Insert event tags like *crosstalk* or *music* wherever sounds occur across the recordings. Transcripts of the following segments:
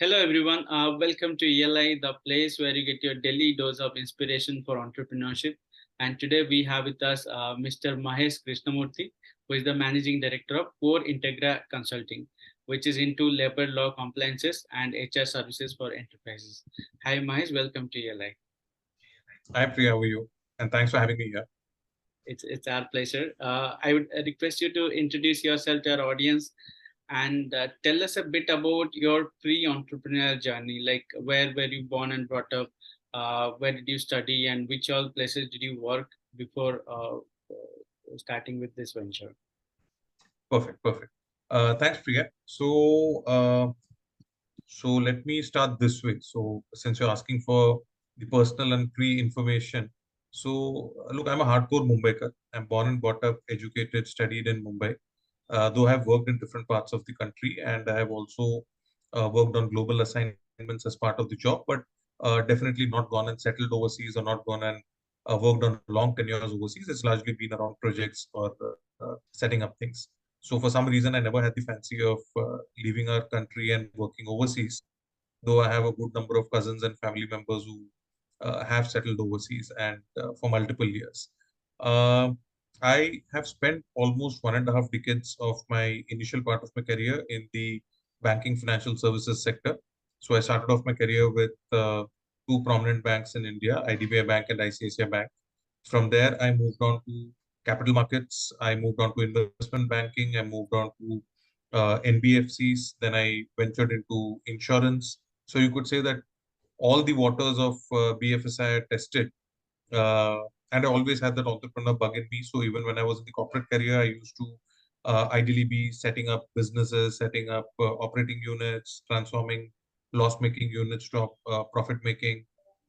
Hello, everyone. Uh, welcome to ELI, the place where you get your daily dose of inspiration for entrepreneurship. And today we have with us uh, Mr. Mahesh Krishnamoorthy, who is the managing director of Core Integra Consulting, which is into labor law compliances and HR services for enterprises. Hi, Mahesh. Welcome to ELI. Hi, Priya. How are you? And thanks for having me here. It's, it's our pleasure. Uh, I would request you to introduce yourself to our audience and uh, tell us a bit about your pre-entrepreneurial journey. Like where were you born and brought up? Uh, where did you study and which all places did you work before uh, starting with this venture? Perfect perfect. Uh, thanks priya. So uh, so let me start this way. So since you're asking for the personal and pre-information so look i'm a hardcore mumbaiker i'm born and brought up educated studied in mumbai uh, though I have worked in different parts of the country and I have also uh, worked on global assignments as part of the job, but uh, definitely not gone and settled overseas or not gone and uh, worked on long tenures overseas. It's largely been around projects or uh, uh, setting up things. So for some reason, I never had the fancy of leaving our country and working overseas, though I have a good number of cousins and family members who have settled overseas and for multiple years. Um, I have spent almost one and a half decades of my initial part of my career in the banking financial services sector. So I started off my career with uh, two prominent banks in India, IDBI Bank and ICICI Bank. From there, I moved on to capital markets. I moved on to investment banking. I moved on to uh, NBFCs. Then I ventured into insurance. So you could say that all the waters of uh, BFSI I tested uh, and I always had that entrepreneur bug in me. So even when I was in the corporate career, I used to uh, ideally be setting up businesses, setting up uh, operating units, transforming loss-making units to uh, profit-making,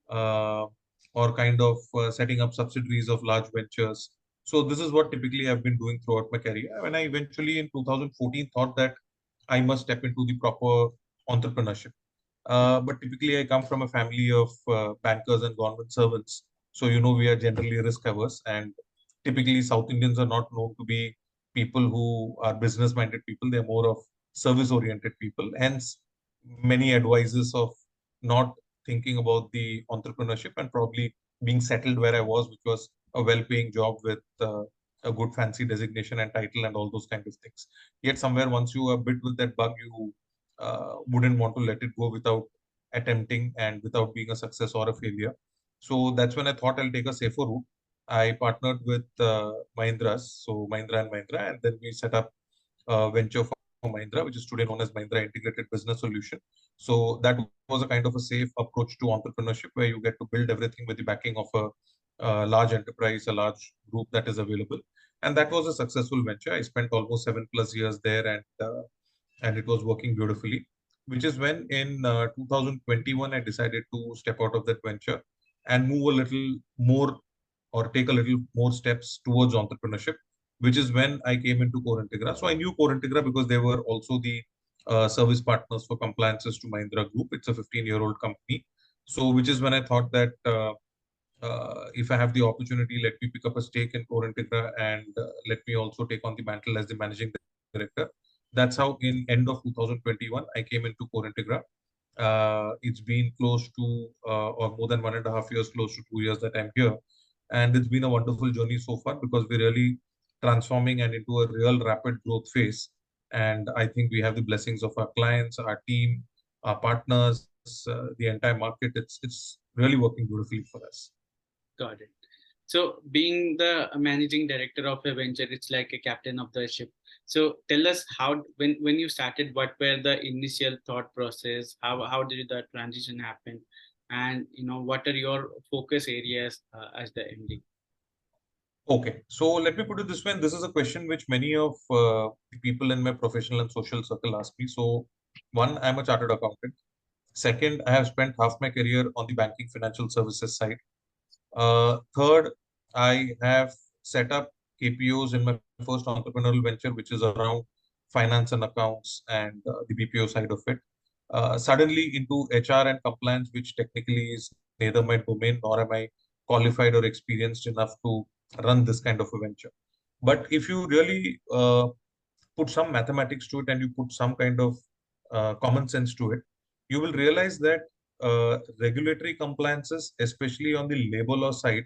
uh, or kind of uh, setting up subsidiaries of large ventures. So this is what typically I've been doing throughout my career. When I eventually in 2014 thought that I must step into the proper entrepreneurship. Uh, but typically I come from a family of bankers and government servants. So, you know, we are generally risk averse and typically South Indians are not known to be people who are business minded people. They're more of service oriented people. Hence, many advices of not thinking about the entrepreneurship and probably being settled where I was, which was a well paying job with uh, a good fancy designation and title and all those kind of things. Yet, somewhere once you are bit with that bug, you uh, wouldn't want to let it go without attempting and without being a success or a failure. So that's when I thought I'll take a safer route. I partnered with uh, Mahindras, so Mahindra and Mahindra, and then we set up a venture for Mahindra, which is today known as Mahindra Integrated Business Solution. So that was a kind of a safe approach to entrepreneurship where you get to build everything with the backing of a, a large enterprise, a large group that is available. And that was a successful venture. I spent almost seven plus years there and uh, and it was working beautifully, which is when in uh, 2021, I decided to step out of that venture and move a little more or take a little more steps towards entrepreneurship, which is when I came into Core Integra. So I knew Core Integra because they were also the uh, service partners for compliances to Mahindra Group. It's a 15-year-old company. So which is when I thought that uh, uh, if I have the opportunity, let me pick up a stake in Core Integra and uh, let me also take on the mantle as the managing director. That's how in end of 2021, I came into Core Integra uh, it's been close to uh, or more than one and a half years, close to two years that I'm here. And it's been a wonderful journey so far because we're really transforming and into a real rapid growth phase. And I think we have the blessings of our clients, our team, our partners, uh, the entire market. It's it's really working beautifully for us. Got it. So being the managing director of a venture, it's like a captain of the ship. So tell us how when when you started, what were the initial thought process? How how did the transition happen? And you know what are your focus areas uh, as the MD? Okay, so let me put it this way. And This is a question which many of uh, people in my professional and social circle ask me. So, one, I'm a chartered accountant. Second, I have spent half my career on the banking financial services side. Uh, third, I have set up KPOs in my first entrepreneurial venture, which is around finance and accounts and uh, the BPO side of it. Uh, suddenly into HR and compliance, which technically is neither my domain nor am I qualified or experienced enough to run this kind of a venture. But if you really uh, put some mathematics to it and you put some kind of uh, common sense to it, you will realize that uh, regulatory compliances, especially on the labor law side,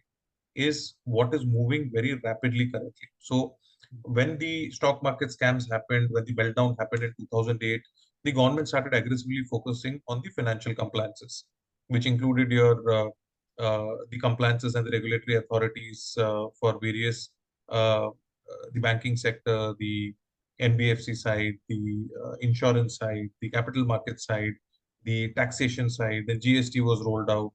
is what is moving very rapidly currently. So when the stock market scams happened, when the meltdown happened in 2008, the government started aggressively focusing on the financial compliances, which included your uh, uh, the compliances and the regulatory authorities uh, for various uh, uh, the banking sector, the NBFC side, the insurance side, the capital market side, the taxation side, then GST was rolled out.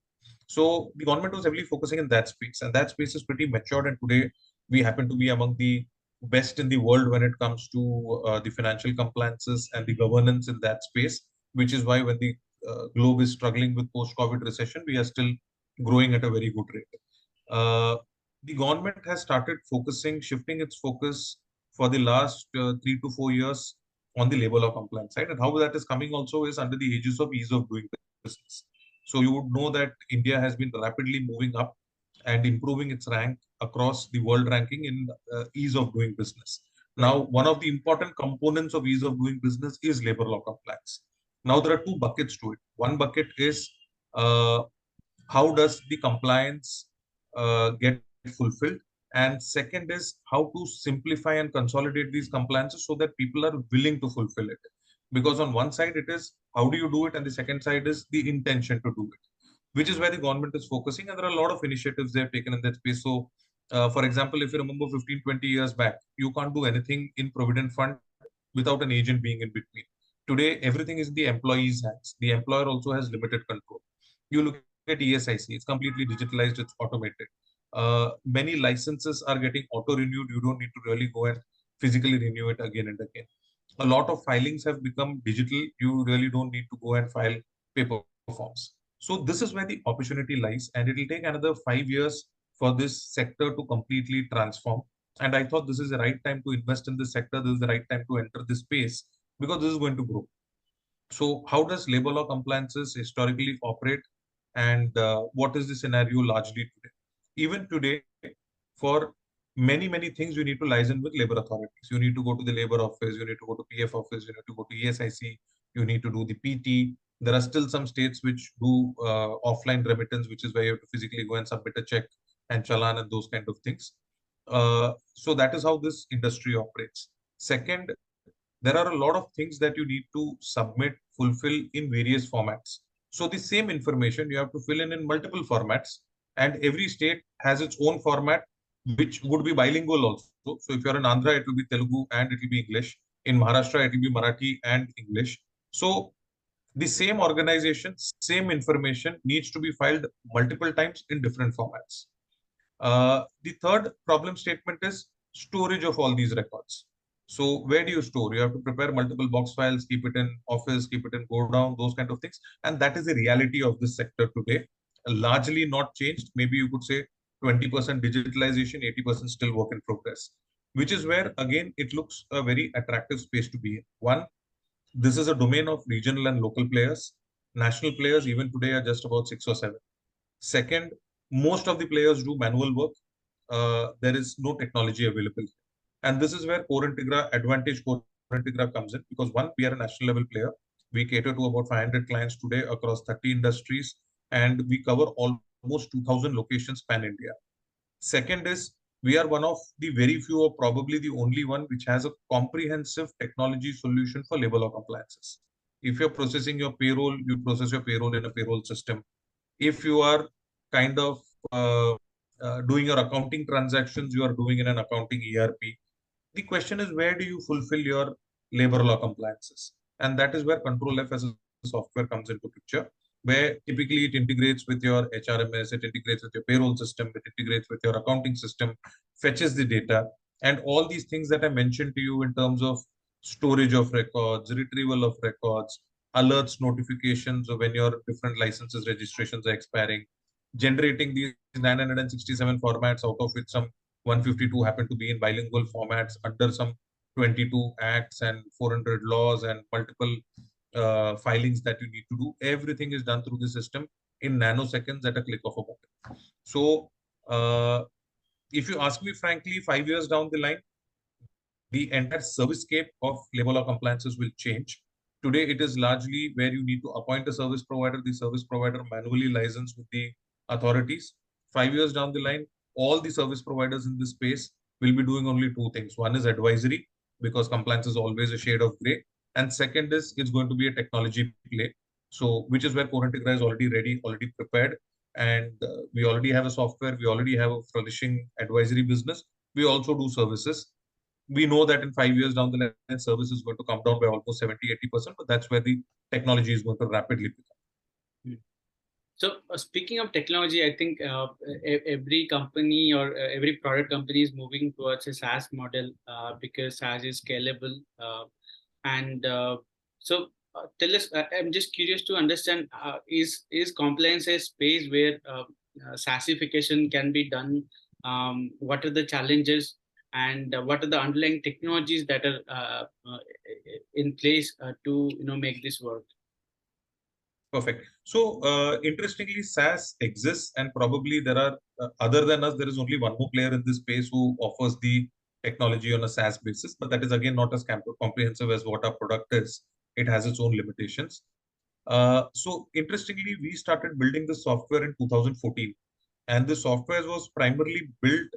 So the government was heavily focusing in that space, and that space is pretty matured. And today we happen to be among the best in the world when it comes to uh, the financial compliances and the governance in that space, which is why when the uh, globe is struggling with post-COVID recession, we are still growing at a very good rate. Uh, the government has started focusing, shifting its focus for the last uh, three to four years on the labor law compliance side. And how that is coming also is under the aegis of ease of doing business. So you would know that India has been rapidly moving up and improving its rank across the world ranking in uh, ease of doing business. Now, one of the important components of ease of doing business is labor law compliance. Now, there are two buckets to it. One bucket is uh, how does the compliance uh, get fulfilled? And second is how to simplify and consolidate these compliances so that people are willing to fulfill it. Because on one side, it is how do you do it? And the second side is the intention to do it, which is where the government is focusing. And there are a lot of initiatives they have taken in that space. So, uh, for example, if you remember 15, 20 years back, you can't do anything in Provident Fund without an agent being in between. Today, everything is in the employee's hands. The employer also has limited control. You look at ESIC, it's completely digitalized, it's automated. Uh, many licenses are getting auto renewed. You don't need to really go and physically renew it again and again. A lot of filings have become digital. You really don't need to go and file paper forms. So this is where the opportunity lies, and it will take another five years for this sector to completely transform. And I thought this is the right time to invest in this sector. This is the right time to enter this space because this is going to grow. So how does labor law compliances historically operate and uh, what is the scenario largely today? Even today, for many, many things, you need to liaison with labor authorities. You need to go to the labor office, you need to go to PF office, you need to go to ESIC, you need to do the PT. There are still some states which do uh, offline remittance, which is where you have to physically go and submit a check and challan and those kind of things. Uh, so that is how this industry operates. Second, there are a lot of things that you need to submit, fulfill in various formats. So the same information you have to fill in in multiple formats and every state has its own format which would be bilingual also. So if you're in andhra it will be telugu and it will be english. In maharashtra it will be marathi and english. So the same organization same information needs to be filed multiple times in different formats. Uh, the third problem statement is storage of all these records. So where do you store? You have to prepare multiple box files keep it in office keep it in go down those kind of things. And that is the reality of this sector today largely not changed. Maybe you could say 20% digitalization, 80% still work in progress, which is where, again, it looks a very attractive space to be in. One, this is a domain of regional and local players. National players, even today, are just about six or seven. Second, most of the players do manual work. Uh, there is no technology available. And this is where Core Integra, Advantage Core Integra comes in because one, we are a national level player. We cater to about 500 clients today across 30 industries and we cover almost 2000 locations pan India. Second is we are one of the very few or probably the only one which has a comprehensive technology solution for labor law compliances. If you're processing your payroll, you process your payroll in a payroll system. If you are kind of uh, uh, doing your accounting transactions, you are doing in an accounting ERP. The question is, where do you fulfill your labor law compliances? And that is where Control F as a software comes into picture where typically it integrates with your HRMS, it integrates with your payroll system, it integrates with your accounting system, fetches the data, and all these things that I mentioned to you in terms of storage of records, retrieval of records, alerts, notifications of when your different licenses, registrations are expiring, generating these 967 formats, out of which some 152 happen to be in bilingual formats under some 22 acts and 400 laws and multiple uh, filings that you need to do. Everything is done through the system in nanoseconds at a click of a button. So, uh, if you ask me frankly, five years down the line, the entire service scape of labor law compliances will change. Today, it is largely where you need to appoint a service provider, the service provider manually license with the authorities. Five years down the line, all the service providers in this space will be doing only two things. One is advisory, because compliance is always a shade of gray. And second is it's going to be a technology play. So, which is where Core Integra is already ready, already prepared. And uh, we already have a software, we already have a flourishing advisory business. We also do services we know that in five years down the line, service is going to come down by almost 70, 80%, but that's where the technology is going to rapidly become. So uh, speaking of technology, I think uh, every company or uh, every product company is moving towards a SaaS model uh, because SaaS is scalable. Uh, and uh, so tell us, I'm just curious to understand, is, is compliance a space where SaaSification can be done? Um, what are the challenges? And uh, what are the underlying technologies that are uh, uh, in place to you know make this work? Perfect. So interestingly saas exists and probably there are other than us there is only one more player in this space who offers the technology on a SaaS basis, but that is again not as comprehensive as what our product is. It has its own limitations. Uh, so interestingly, we started building the software in 2014, and the software was primarily built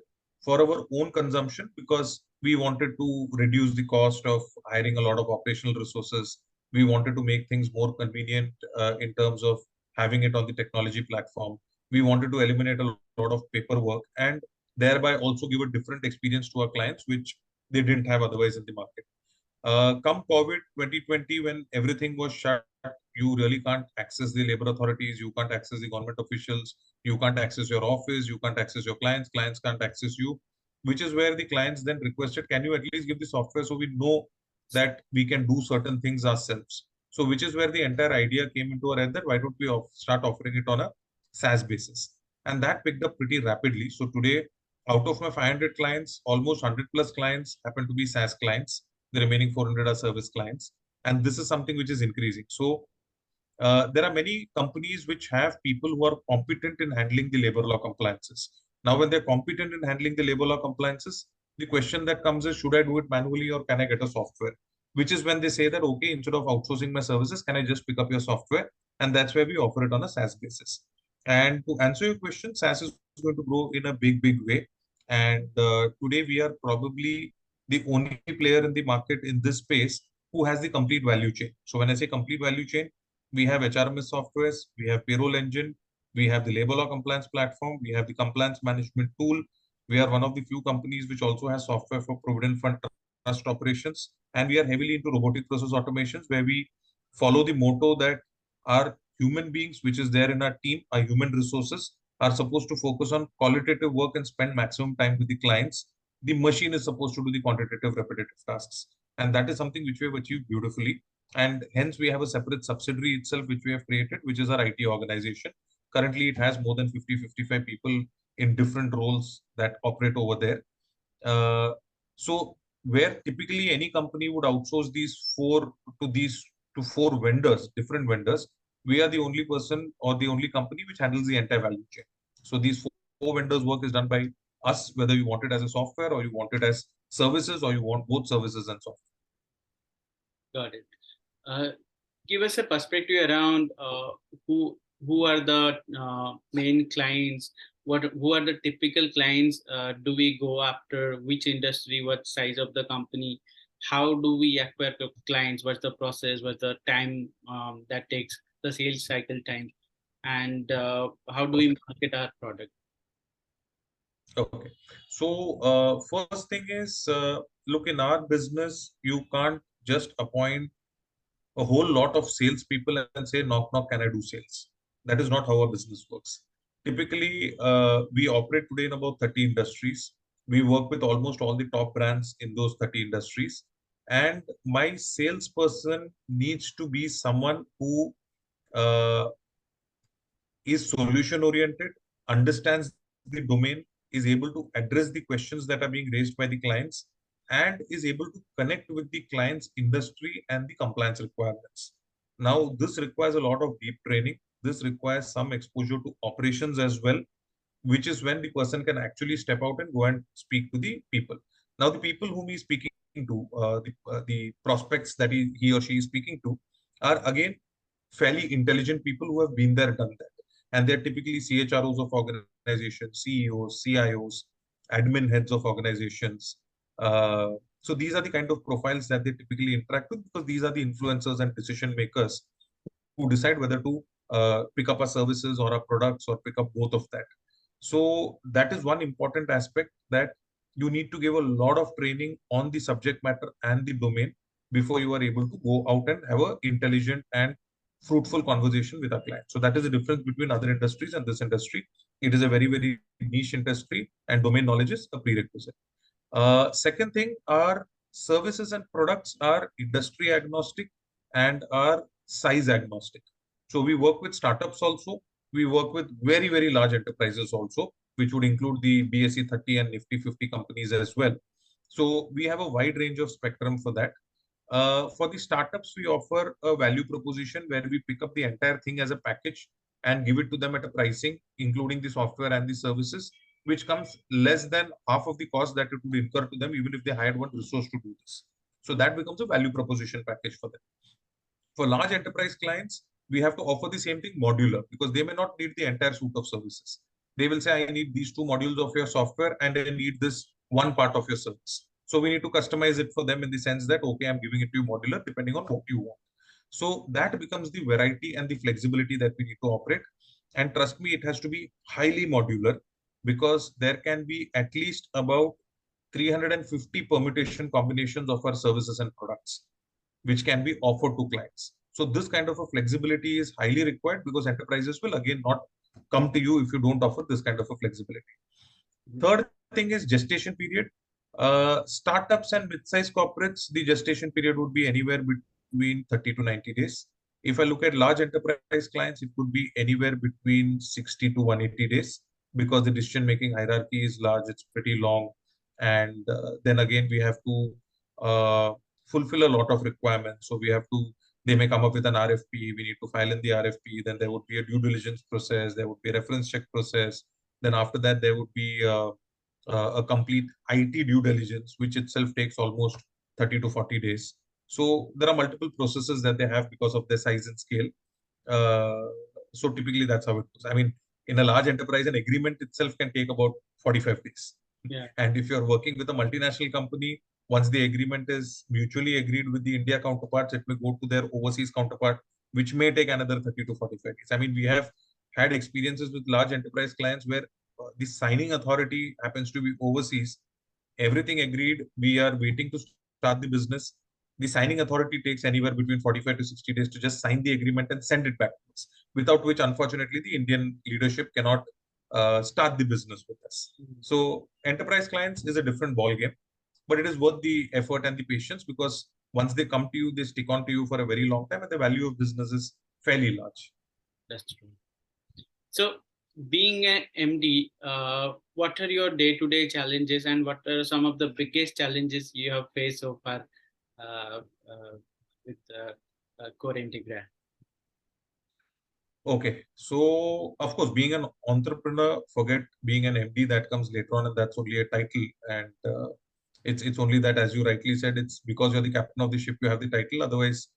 for our own consumption because we wanted to reduce the cost of hiring a lot of operational resources. We wanted to make things more convenient uh, in terms of having it on the technology platform. We wanted to eliminate a lot of paperwork and thereby also give a different experience to our clients, which they didn't have otherwise in the market. Uh, come COVID 2020, when everything was shut, you really can't access the labor authorities, you can't access the government officials, you can't access your office, you can't access your clients, clients can't access you, which is where the clients then requested, can you at least give the software so we know that we can do certain things ourselves. So which is where the entire idea came into our head that why don't we start offering it on a SaaS basis? And that picked up pretty rapidly. So today, out of my 500 clients, almost 100 plus clients happen to be SaaS clients. The remaining 400 are service clients. And this is something which is increasing. So uh, there are many companies which have people who are competent in handling the labor law compliances. Now, when they're competent in handling the labor law compliances, the question that comes is, should I do it manually or can I get a software? Which is when they say that, okay, instead of outsourcing my services, can I just pick up your software? And that's where we offer it on a SaaS basis. And to answer your question, SaaS is going to grow in a big, big way. And uh, today we are probably the only player in the market in this space who has the complete value chain. So when I say complete value chain, we have HRMS softwares, we have payroll engine, we have the labor law compliance platform, we have the compliance management tool. We are one of the few companies which also has software for provident fund trust operations. And we are heavily into robotic process automations where we follow the motto that our human beings, which is there in our team, our human resources, are supposed to focus on qualitative work and spend maximum time with the clients. The machine is supposed to do the quantitative, repetitive tasks. And that is something which we have achieved beautifully and hence we have a separate subsidiary itself which we have created which is our IT organization currently it has more than 50 55 people in different roles that operate over there uh, so where typically any company would outsource these four to these to four vendors different vendors we are the only person or the only company which handles the entire value chain. So these four, four vendors work is done by us whether you want it as a software or you want it as services or you want both services and software. Got it. Uh, give us a perspective around uh, who who are the uh, main clients? What who are the typical clients uh, do we go after? Which industry what size of the company? How do we acquire clients? What's the process? What's the time um, that takes the sales cycle time and uh, how do we market our product okay so uh, first thing is look in our business you can't just appoint a whole lot of salespeople and say, knock, knock, can I do sales? That is not how our business works. Typically, uh, we operate today in about 30 industries. We work with almost all the top brands in those 30 industries. And my salesperson needs to be someone who uh, is solution oriented, understands the domain, is able to address the questions that are being raised by the clients, and is able to connect with the client's industry and the compliance requirements. Now, this requires a lot of deep training. This requires some exposure to operations as well, which is when the person can actually step out and go and speak to the people. Now, the people whom he's speaking to, uh, the, uh, the prospects that he, he or she is speaking to, are again fairly intelligent people who have been there, done that. And they're typically CHROs of organizations, CEOs, CIOs, admin heads of organizations. Uh, so these are the kind of profiles that they typically interact with because these are the influencers and decision makers who decide whether to uh, pick up our services or our products or pick up both of that. So that is one important aspect that you need to give a lot of training on the subject matter and the domain before you are able to go out and have an intelligent and fruitful conversation with our clients. So that is the difference between other industries and this industry. It is a very, very niche industry and domain knowledge is a prerequisite. Uh, second thing, our services and products are industry agnostic and are size agnostic. So we work with startups also. We work with very, very large enterprises also, which would include the BSE 30 and Nifty 50 companies as well. So we have a wide range of spectrum for that. Uh, for the startups, we offer a value proposition where we pick up the entire thing as a package and give it to them at a pricing, including the software and the services, which comes less than half of the cost that it would incur to them, even if they hired one resource to do this. So that becomes a value proposition package for them. For large enterprise clients, we have to offer the same thing modular because they may not need the entire suite of services. They will say, I need these two modules of your software and I need this one part of your service. So we need to customize it for them in the sense that, okay, I'm giving it to you modular depending on what you want. So that becomes the variety and the flexibility that we need to operate. And trust me, it has to be highly modular because there can be at least about 350 permutation combinations of our services and products, which can be offered to clients. So this kind of a flexibility is highly required because enterprises will again not come to you if you don't offer this kind of a flexibility. Mm-hmm. Third thing is gestation period. Uh, startups and mid-sized corporates, the gestation period would be anywhere between 30 to 90 days. If I look at large enterprise clients, it could be anywhere between 60 to 180 days because the decision-making hierarchy is large, it's pretty long. And uh, then again, we have to uh, fulfill a lot of requirements. So we have to, they may come up with an RFP, we need to file in the RFP, then there would be a due diligence process, there would be a reference check process. Then after that, there would be uh, a complete IT due diligence, which itself takes almost 30 to 40 days. So there are multiple processes that they have because of their size and scale. Uh, so typically that's how it goes. I mean, in a large enterprise, an agreement itself can take about 45 days. Yeah. And if you're working with a multinational company, once the agreement is mutually agreed with the India counterparts, it may go to their overseas counterpart, which may take another 30 to 45 days. I mean, we have had experiences with large enterprise clients where the signing authority happens to be overseas. Everything agreed. We are waiting to start the business. The signing authority takes anywhere between 45 to 60 days to just sign the agreement and send it back to us, without which, unfortunately, the Indian leadership cannot uh, start the business with us. Mm-hmm. So, enterprise clients is a different ballgame, but it is worth the effort and the patience because once they come to you, they stick on to you for a very long time, and the value of business is fairly large. That's true. So, being an MD, uh, what are your day-to-day challenges, and what are some of the biggest challenges you have faced so far uh, uh, with uh, uh, Core Integra? Okay, so of course, being an entrepreneur, forget being an MD. That comes later on, and that's only a title. And uh, it's it's only that, as you rightly said, it's because you're the captain of the ship, you have the title. Otherwise,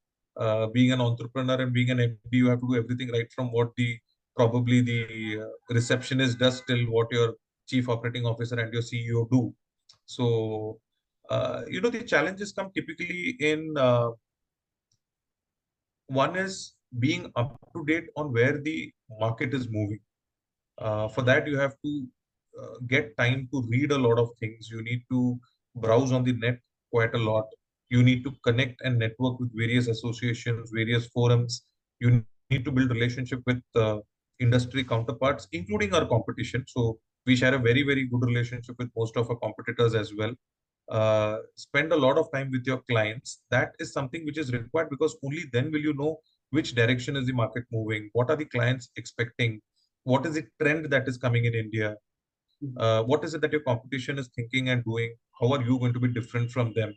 being an entrepreneur and being an MD, you have to do everything right from what the probably the uh, receptionist does till what your chief operating officer and your CEO do. So, uh, you know, the challenges come typically in uh, one is being up to date on where the market is moving. Uh, for that, you have to uh, get time to read a lot of things. You need to browse on the net quite a lot. You need to connect and network with various associations, various forums. You need to build relationship with uh, industry counterparts, including our competition. So we share a very, very good relationship with most of our competitors as well. Uh, spend a lot of time with your clients. That is something which is required because only then will you know which direction is the market moving, what are the clients expecting, what is the trend that is coming in India, uh, what is it that your competition is thinking and doing, how are you going to be different from them.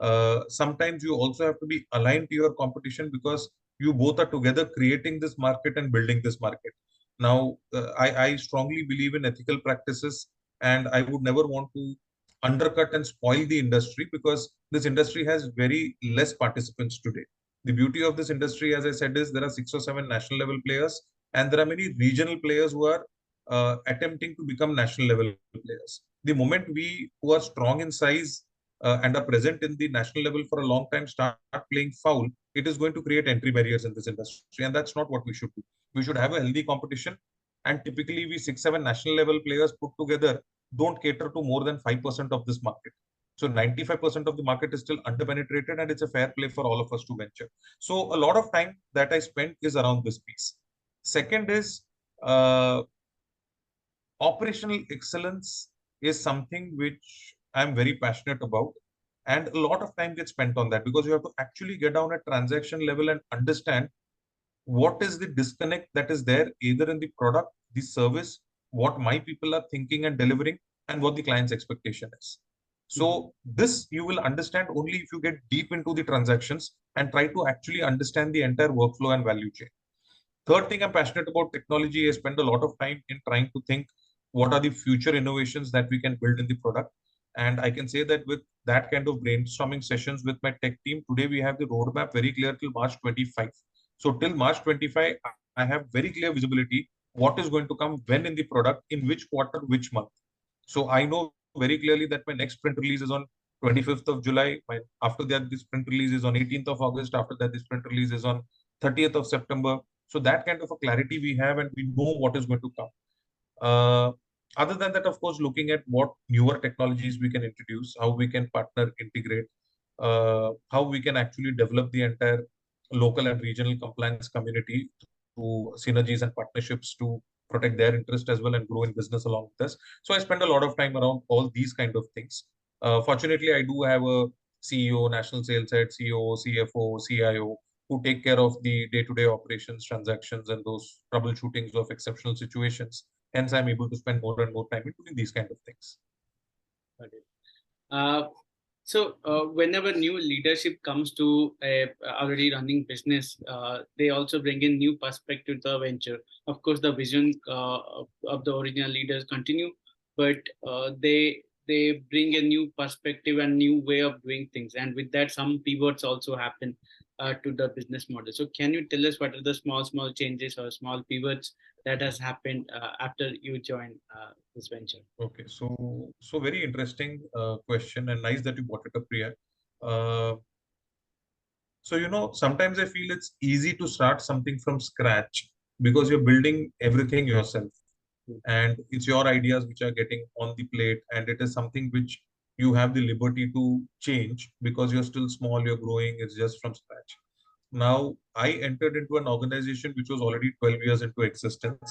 Uh, sometimes you also have to be aligned to your competition because you both are together creating this market and building this market. Now, uh, I, I strongly believe in ethical practices, and I would never want to undercut and spoil the industry because this industry has very less participants today. The beauty of this industry, as I said, is there are six or seven national level players, and there are many regional players who are uh, attempting to become national level players. The moment we who are strong in size uh, and are present in the national level for a long time start playing foul, it is going to create entry barriers in this industry, and that's not what we should do. We should have a healthy competition, and typically we six seven national level players put together don't cater to more than five percent of this market. So 95% of the market is still underpenetrated and it's a fair play for all of us to venture. So a lot of time that I spent is around this piece. Second is uh, operational excellence is something which I'm very passionate about. And a lot of time gets spent on that because you have to actually get down at transaction level and understand what is the disconnect that is there either in the product, the service, what my people are thinking and delivering, and what the client's expectation is. So mm-hmm. this you will understand only if you get deep into the transactions and try to actually understand the entire workflow and value chain. Third thing I'm passionate about technology. I spend a lot of time in trying to think what are the future innovations that we can build in the product. And I can say that with that kind of brainstorming sessions with my tech team, today we have the roadmap very clear till March 25. So till March 25, I have very clear visibility what is going to come when in the product, in which quarter, which month. So I know very clearly that my next print release is on 25th of July. My, after that, this print release is on 18th of August. After that, this print release is on 30th of September. So that kind of a clarity we have and we know what is going to come. Uh, other than that, of course, looking at what newer technologies we can introduce, how we can partner, integrate, uh, how we can actually develop the entire local and regional compliance community through synergies and partnerships to protect their interest as well and grow in business along with us. So I spend a lot of time around all these kind of things. Uh, fortunately, I do have a CEO, national sales head, CEO, CFO, CIO, who take care of the day-to-day operations, transactions, and those troubleshootings of exceptional situations. Hence, I'm able to spend more and more time in doing these kind of things. Okay. Uh, so uh, whenever new leadership comes to a already running business, uh, they also bring in new perspective to the venture. Of course, the vision uh, of the original leaders continue, but uh, they they bring a new perspective and new way of doing things. And with that, some pivots also happen uh, to the business model. So can you tell us what are the small, small changes or small pivots that has happened uh, after you joined uh, this venture? Okay, so so very interesting uh, question and nice that you brought it up, Priya. Uh, so you know, sometimes I feel it's easy to start something from scratch because you're building everything yourself, mm-hmm. and it's your ideas which are getting on the plate, and it is something which you have the liberty to change because you're still small, you're growing, it's just from scratch. Now, I entered into an organization which was already 12 years into existence.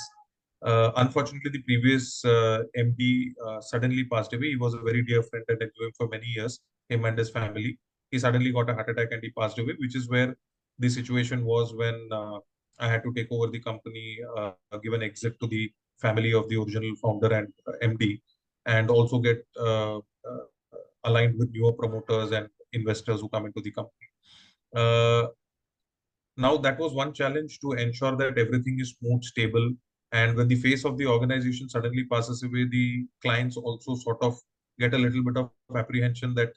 Uh, unfortunately, the previous uh, MD uh, suddenly passed away. He was a very dear friend and I knew him for many years, him and his family. He suddenly got a heart attack and he passed away, which is where the situation was when uh, I had to take over the company, uh, give an exit to the family of the original founder and uh, MD, and also get aligned with newer promoters and investors who come into the company. Uh, now that was one challenge to ensure that everything is smooth, stable, and when the face of the organization suddenly passes away, the clients also sort of get a little bit of apprehension that,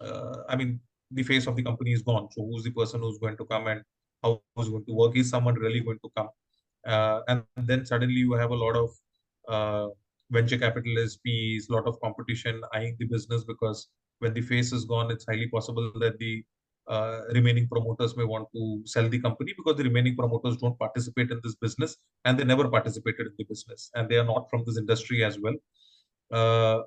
uh, I mean, the face of the company is gone. So who's the person who's going to come and how is going to work? Is someone really going to come? Uh, and then suddenly you have a lot of uh, venture capitalists, PEs, a lot of competition eyeing the business because when the face is gone, it's highly possible that the uh, remaining promoters may want to sell the company because the remaining promoters don't participate in this business and they never participated in the business and they are not from this industry as well. Uh,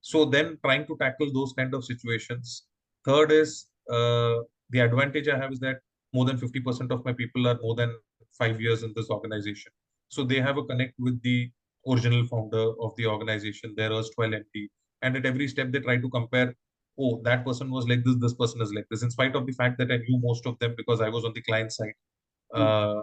so then trying to tackle those kind of situations. Third is uh, the advantage I have is that more than 50% of my people are more than five years in this organization. So they have a connect with the original founder of the organization, their erstwhile MD. And at every step, they try to compare, oh, that person was like this, this person is like this, in spite of the fact that I knew most of them because I was on the client side. Mm. Uh,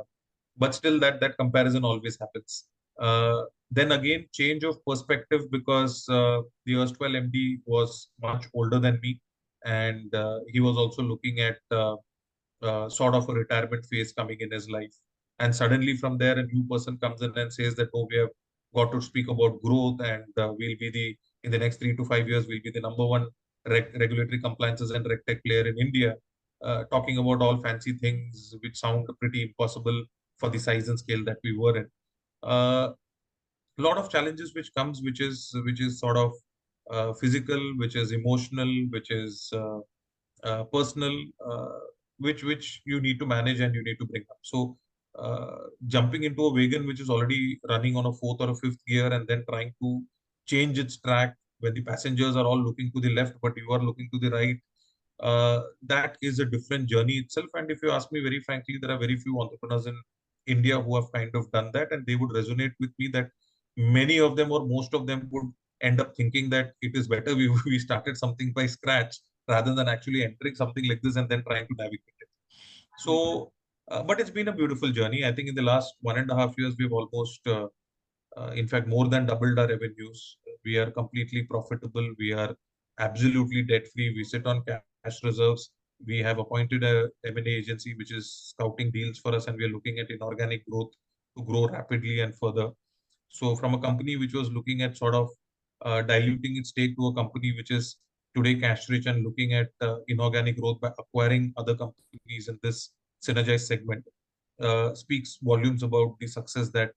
but still, that that comparison always happens. Uh, then again, change of perspective because uh, the erstwhile MD was much older than me, and uh, he was also looking at uh, uh, sort of a retirement phase coming in his life. And suddenly, from there, a new person comes in and says that, oh, we have got to speak about growth and uh, we'll be the in the next three to five years we'll be the number one reg regulatory compliances and regtech player in India. uh, talking about all fancy things which sound pretty impossible for the size and scale that we were in. Uh, a lot of challenges which comes, which is which is sort of uh, physical, which is emotional, which is uh, uh, personal, uh, which which you need to manage and you need to bring up. So uh, jumping into a wagon which is already running on a fourth or a fifth gear and then trying to change its track when the passengers are all looking to the left but you are looking to the right uh, that is a different journey itself. And if you ask me very frankly there are very few entrepreneurs in india who have kind of done that. And they would resonate with me that many of them or most of them would end up thinking that it is better we, *laughs* we started something by scratch rather than actually entering something like this and then trying to navigate it. So uh, but it's been a beautiful journey. I think in the last one and a half years, we've almost, uh, uh, in fact, more than doubled our revenues. We are completely profitable. We are absolutely debt free. We sit on cash reserves. We have appointed a M&A agency which is scouting deals for us, and we are looking at inorganic growth to grow rapidly and further. So, from a company which was looking at sort of uh, diluting its stake to a company which is today cash rich and looking at uh, inorganic growth by acquiring other companies in this synergized segment uh, speaks volumes about the success that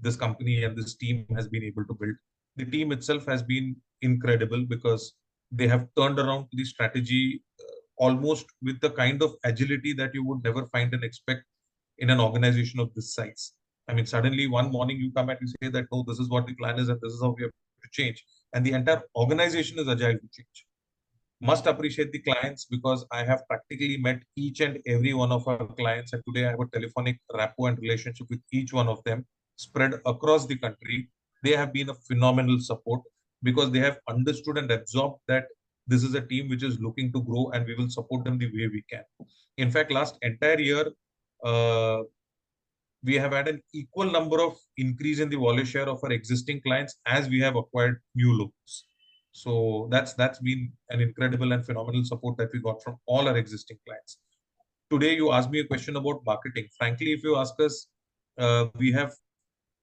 this company and this team has been able to build. The team itself has been incredible because they have turned around the strategy uh, almost with the kind of agility that you would never find and expect in an organization of this size. I mean, suddenly one morning you come and you say that, no, this is what the plan is and this is how we have to change. And the entire organization is agile to change must appreciate the clients because I have practically met each and every one of our clients. And today I have a telephonic rapport and relationship with each one of them spread across the country. They have been a phenomenal support because they have understood and absorbed that this is a team which is looking to grow and we will support them the way we can. In fact, last entire year, uh, we have had an equal number of increase in the wallet share of our existing clients as we have acquired new logos. So that's that's been an incredible and phenomenal support that we got from all our existing clients. Today, you asked me a question about marketing. Frankly, if you ask us, uh, we have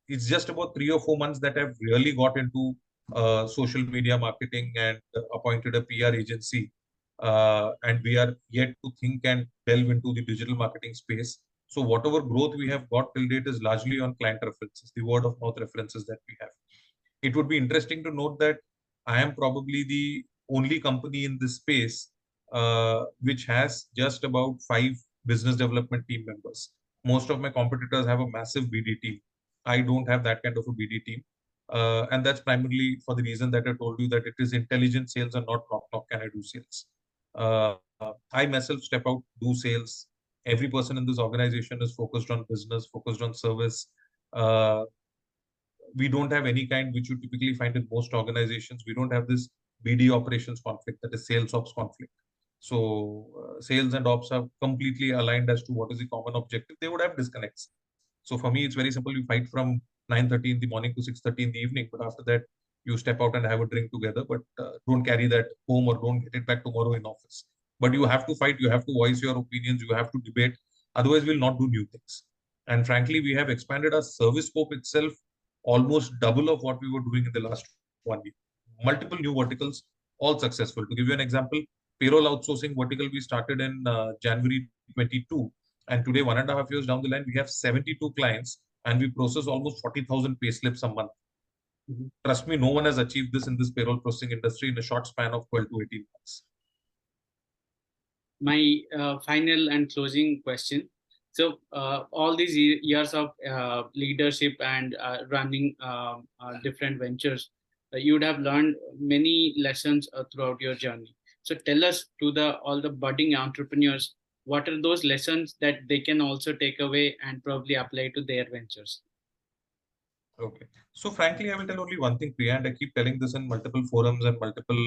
it's just about three or four months that I've really got into uh, social media marketing and appointed a PR agency. Uh, and we are yet to think and delve into the digital marketing space. So whatever growth we have got till date is largely on client references, the word of mouth references that we have. It would be interesting to note that I am probably the only company in this space uh, which has just about five business development team members. Most of my competitors have a massive BD team. I don't have that kind of a BD team. Uh, and that's primarily for the reason that I told you that it is intelligent sales and not knock knock can I do sales. Uh, I myself step out, do sales. Every person in this organization is focused on business, focused on service. Uh, we don't have any kind which you typically find in most organizations. We don't have this BD operations conflict, that is sales ops conflict. So uh, sales and ops are completely aligned as to what is the common objective. They would have disconnects. So for me, it's very simple. You fight from 9.30 in the morning to 6.30 in the evening. But after that, you step out and have a drink together. But uh, don't carry that home or don't get it back tomorrow in office. But you have to fight. You have to voice your opinions. You have to debate. Otherwise, we'll not do new things. And frankly, we have expanded our service scope itself almost double of what we were doing in the last one year. Multiple new verticals, all successful. To give you an example, payroll outsourcing vertical we started in uh, January 22. And today, one and a half years down the line, we have 72 clients and we process almost 40,000 pay slips a month. Mm-hmm. Trust me, no one has achieved this in this payroll processing industry in a short span of 12 to 18 months. My uh, final and closing question so uh, all these years of uh, leadership and uh, running um, uh, different ventures uh, you would have learned many lessons uh, throughout your journey. So tell us to the all the budding entrepreneurs what are those lessons that they can also take away and probably apply to their ventures? Okay. So frankly i will tell only one thing priya and i keep telling this in multiple forums and multiple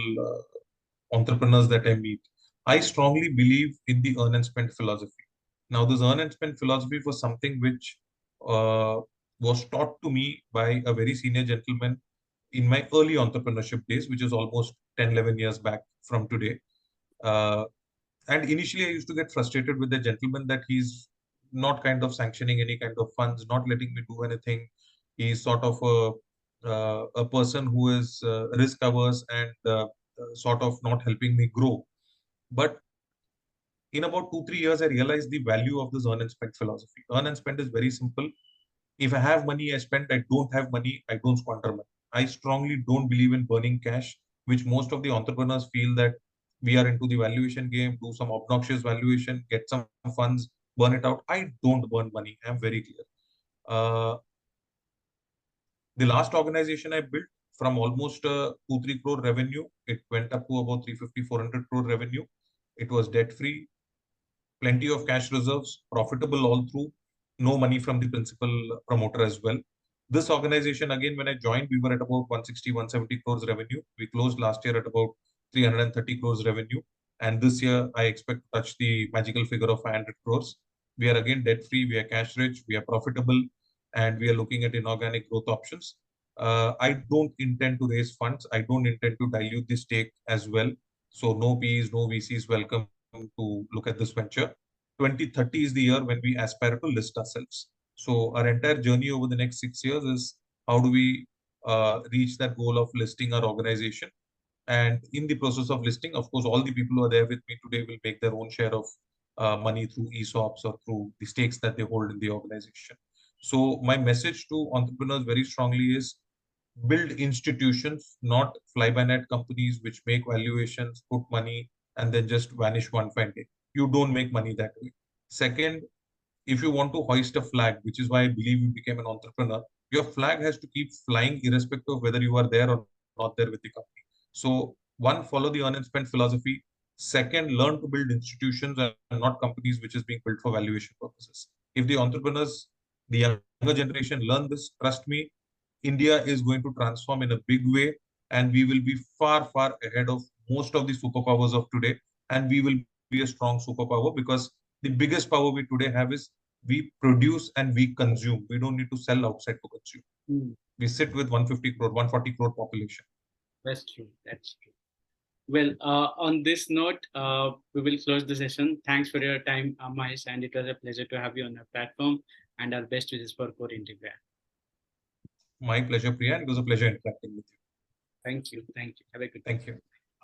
entrepreneurs that i meet. I strongly believe in the earn and spend philosophy now, this earn and spend philosophy was something which uh, was taught to me by a very senior gentleman in my early entrepreneurship days, which is almost 10, 11 years back from today. Uh, and initially, I used to get frustrated with the gentleman that he's not kind of sanctioning any kind of funds, not letting me do anything. He's sort of a uh, a person who is uh, risk averse and uh, sort of not helping me grow. But in about two, three years, I realized the value of this earn and spend philosophy. Earn and spend is very simple. If I have money, I spend. I don't have money, I don't squander money. I strongly don't believe in burning cash, which most of the entrepreneurs feel that we are into the valuation game, do some obnoxious valuation, get some funds, burn it out. I don't burn money. I'm very clear. Uh, the last organization I built from almost uh, 2 3 crore revenue, it went up to about 350 400 crore revenue. It was debt free, plenty of cash reserves, profitable all through, no money from the principal promoter as well. This organization, again, when I joined, we were at about 160, 170 crores revenue. We closed last year at about 330 crores revenue. And this year, I expect to touch the magical figure of 500 crores. We are again debt free, we are cash rich, we are profitable, and we are looking at inorganic growth options. Uh, I don't intend to raise funds. I don't intend to dilute the stake as well. So no PEs, no VCs welcome to look at this venture. 2030 is the year when we aspire to list ourselves. So our entire journey over the next six years is how do we uh, reach that goal of listing our organization? And in the process of listing, of course, all the people who are there with me today will make their own share of uh, money through ESOPs or through the stakes that they hold in the organization. So my message to entrepreneurs very strongly is build institutions, not fly-by-night companies which make valuations, put money, and then just vanish one fine day. You don't make money that way. Second, if you want to hoist a flag, which is why I believe you became an entrepreneur, your flag has to keep flying irrespective of whether you are there or not there with the company. So one, follow the earn and spend philosophy. Second, learn to build institutions and not companies which is being built for valuation purposes. If the entrepreneurs, the younger generation learn this, trust me, India is going to transform in a big way and we will be far, far ahead of most of the superpowers of today. And we will be a strong superpower because the biggest power we today have is we produce and we consume. We don't need to sell outside to consume. Mm. We sit with 150 crore, 140 crore population. That's true. That's true. Well, uh, on this note, uh, we will close the session. Thanks for your time, uh, Mahesh, and it was a pleasure to have you on our platform. And our best wishes for Core Integra. My pleasure, Priya. It was a pleasure interacting with you. Thank you. Thank you. Have a good day. Thank you.